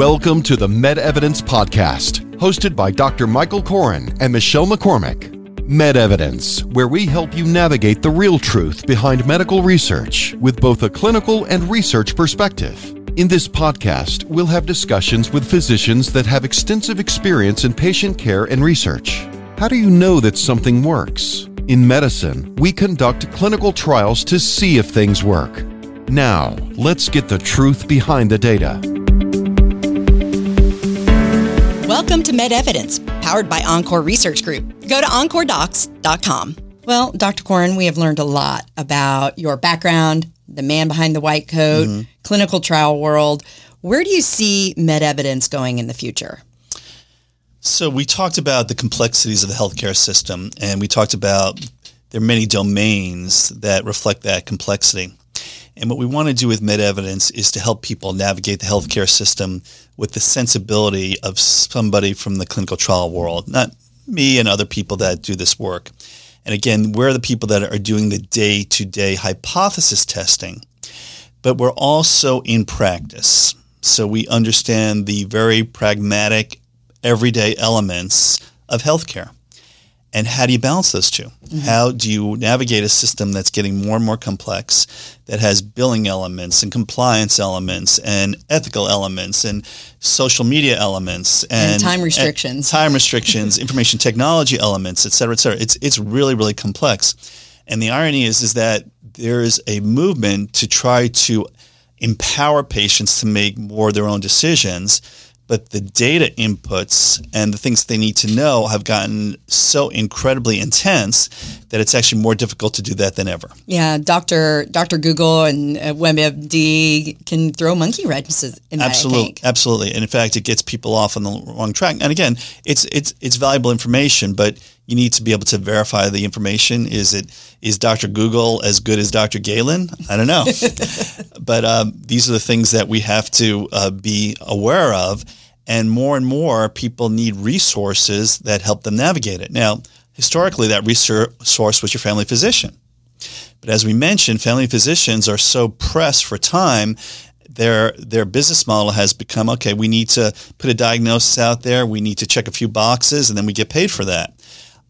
Welcome to the Med Evidence Podcast, hosted by Dr. Michael Koren and Michelle McCormick. Med Evidence, where we help you navigate the real truth behind medical research with both a clinical and research perspective. In this podcast, we'll have discussions with physicians that have extensive experience in patient care and research. How do you know that something works? In medicine, we conduct clinical trials to see if things work. Now, let's get the truth behind the data. Welcome to MedEvidence, powered by Encore Research Group. Go to encoredocs.com. Well, Dr. Koren, we have learned a lot about your background, the man behind the white coat, mm-hmm. clinical trial world. Where do you see MedEvidence going in the future? So we talked about the complexities of the healthcare system, and we talked about there are many domains that reflect that complexity. And what we want to do with Med Evidence is to help people navigate the healthcare system with the sensibility of somebody from the clinical trial world, not me and other people that do this work. And again, we're the people that are doing the day to day hypothesis testing, but we're also in practice. So we understand the very pragmatic, everyday elements of healthcare. And how do you balance those 2 mm-hmm. How do you navigate a system that's getting more and more complex, that has billing elements and compliance elements and ethical elements and social media elements and, and time restrictions, and time restrictions, information technology elements, et cetera, et cetera. It's it's really really complex. And the irony is is that there is a movement to try to empower patients to make more of their own decisions but the data inputs and the things they need to know have gotten so incredibly intense that it's actually more difficult to do that than ever. Yeah, Dr. Dr. Google and uh, WebMD can throw monkey wrenches in that. Absolutely, Absolutely. and in fact, it gets people off on the wrong track. And again, it's it's it's valuable information, but you need to be able to verify the information. Is it is Dr. Google as good as Dr. Galen? I don't know, but um, these are the things that we have to uh, be aware of and more and more people need resources that help them navigate it. Now, historically, that resource was your family physician. But as we mentioned, family physicians are so pressed for time their their business model has become okay. We need to put a diagnosis out there. We need to check a few boxes, and then we get paid for that.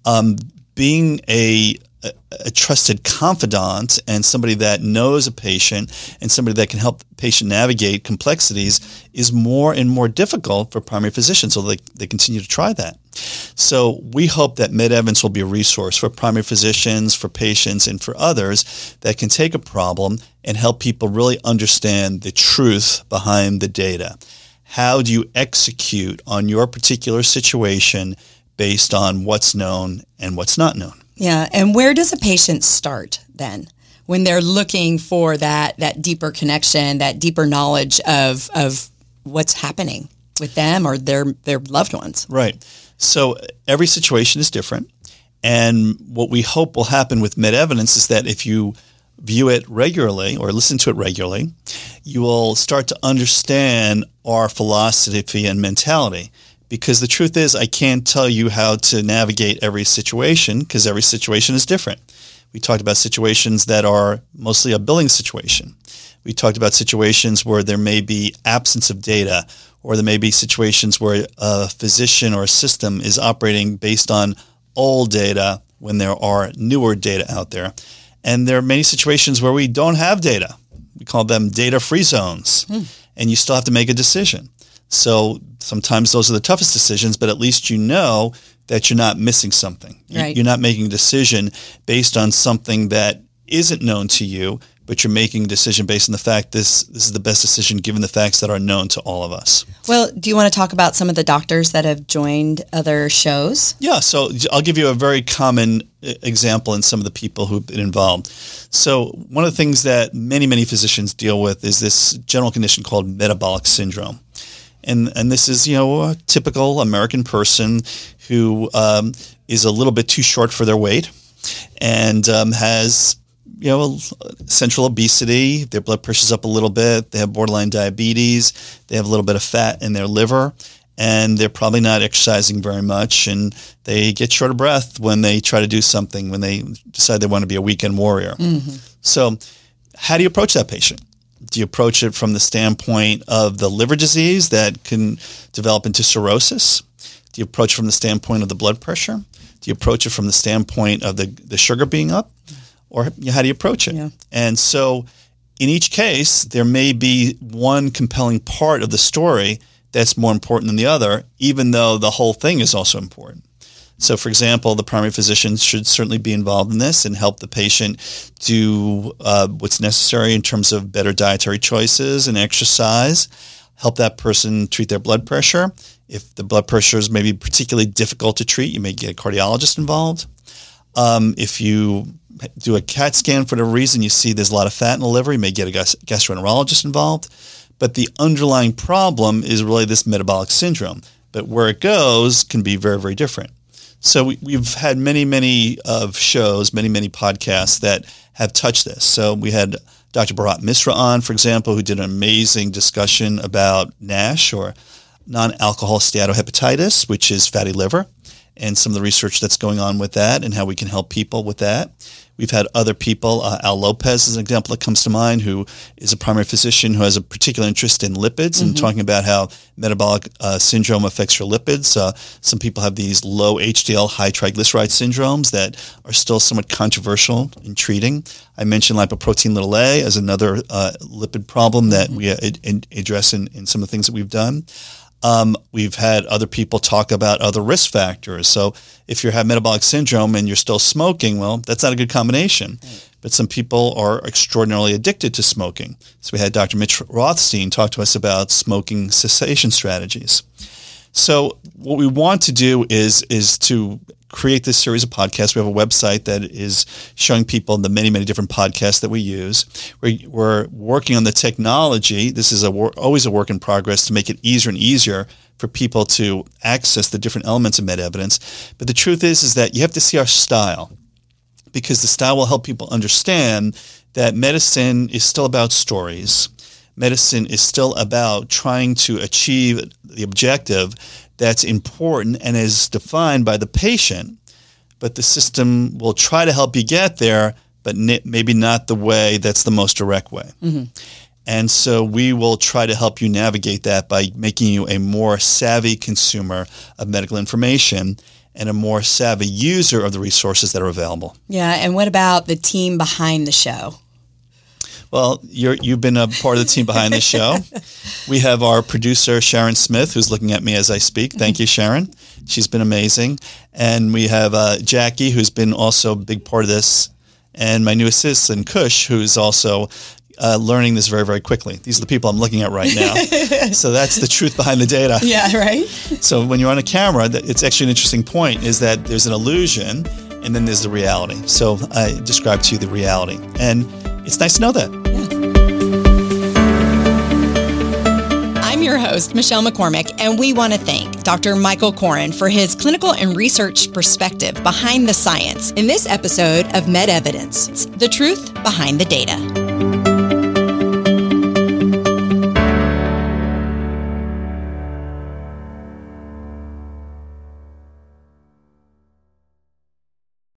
Um, being a a, trusted confidant and somebody that knows a patient and somebody that can help the patient navigate complexities is more and more difficult for primary physicians. So they, they continue to try that. So we hope that MedEvidence will be a resource for primary physicians, for patients, and for others that can take a problem and help people really understand the truth behind the data. How do you execute on your particular situation based on what's known and what's not known? Yeah, and where does a patient start then? When they're looking for that that deeper connection, that deeper knowledge of of what's happening with them or their their loved ones. Right. So every situation is different. And what we hope will happen with med evidence is that if you view it regularly or listen to it regularly, you will start to understand our philosophy and mentality because the truth is I can't tell you how to navigate every situation because every situation is different. We talked about situations that are mostly a billing situation. We talked about situations where there may be absence of data or there may be situations where a physician or a system is operating based on old data when there are newer data out there. And there are many situations where we don't have data. We call them data free zones. Hmm. And you still have to make a decision. So sometimes those are the toughest decisions, but at least you know that you're not missing something. Right. You're not making a decision based on something that isn't known to you, but you're making a decision based on the fact this this is the best decision given the facts that are known to all of us. Well, do you want to talk about some of the doctors that have joined other shows? Yeah, so I'll give you a very common uh, example in some of the people who've been involved. So one of the things that many many physicians deal with is this general condition called metabolic syndrome and and this is you know a typical American person who um, is a little bit too short for their weight and um, has you know central obesity. Their blood pressure's up a little bit. They have borderline diabetes. They have a little bit of fat in their liver. And they're probably not exercising very much, and they get short of breath when they try to do something, when they decide they want to be a weekend warrior. Mm-hmm. So, how do you approach that patient? Do you approach it from the standpoint of the liver disease that can develop into cirrhosis? Do you approach it from the standpoint of the blood pressure? Do you approach it from the standpoint of the, the sugar being up? Or how do you approach it? Yeah. And so in each case, there may be one compelling part of the story that's more important than the other, even though the whole thing is also important. So, for example, the primary physician should certainly be involved in this and help the patient do uh, what's necessary in terms of better dietary choices and exercise, help that person treat their blood pressure. If the blood pressure is maybe particularly difficult to treat, you may get a cardiologist involved. Um, if you do a CAT scan for whatever reason, you see there's a lot of fat in the liver, you may get a gastroenterologist involved. But the underlying problem is really this metabolic syndrome. But where it goes can be very, very different. So we, have had many, many of shows, many, many podcasts that have touched this. So we had Dr. Bharat Misra on, for example, who did an amazing discussion about NASH or non-alcohol steatohepatitis, which is fatty liver, and some of the research that's going on with that and how we can help people with that. We've had other people, uh, Al Lopez is an example that comes to mind, who is a primary physician who has a particular interest in lipids mm-hmm. and talking about how metabolic uh, syndrome affects your lipids. Uh, some people have these low HDL, high triglyceride syndromes that are still somewhat controversial in treating. I mentioned lipoprotein little a as another uh, lipid problem that mm-hmm. we uh, address in, in some of the things that we've done. Um, we've had other people talk about other risk factors. So if you have metabolic syndrome and you're still smoking, well, that's not a good combination. Right. But some people are extraordinarily addicted to smoking. So we had Dr. Mitch Rothstein talk to us about smoking cessation strategies. So what we want to do is is to create this series of podcasts. We have a website that is showing people the many, many different podcasts that we use. We're, we're working on the technology. This is a always a work in progress to make it easier and easier for people to access the different elements of med evidence. But the truth is, is that you have to see our style because the style will help people understand that medicine is still about stories. Medicine is still about trying to achieve the objective that's important and is defined by the patient, but the system will try to help you get there, but maybe not the way that's the most direct way. Mm-hmm. And so we will try to help you navigate that by making you a more savvy consumer of medical information and a more savvy user of the resources that are available. Yeah. And what about the team behind the show? Well, you have been a part of the team behind this show. we have our producer, Sharon Smith, who's looking at me as I speak. Thank you, Sharon. She's been amazing. And we have uh, Jackie, who's been also a big part of this. And my new assistant, Kush, who's also uh, learning this very, very quickly. These are the people I'm looking at right now. so that's the truth behind the data. Yeah, right. So when you're on a camera, it's actually an interesting point is that there's an illusion and then there's the reality. So I described to you the reality. And it's nice to know that. Your host, Michelle McCormick, and we want to thank Dr. Michael Koren for his clinical and research perspective behind the science in this episode of Med Evidence, the truth behind the data.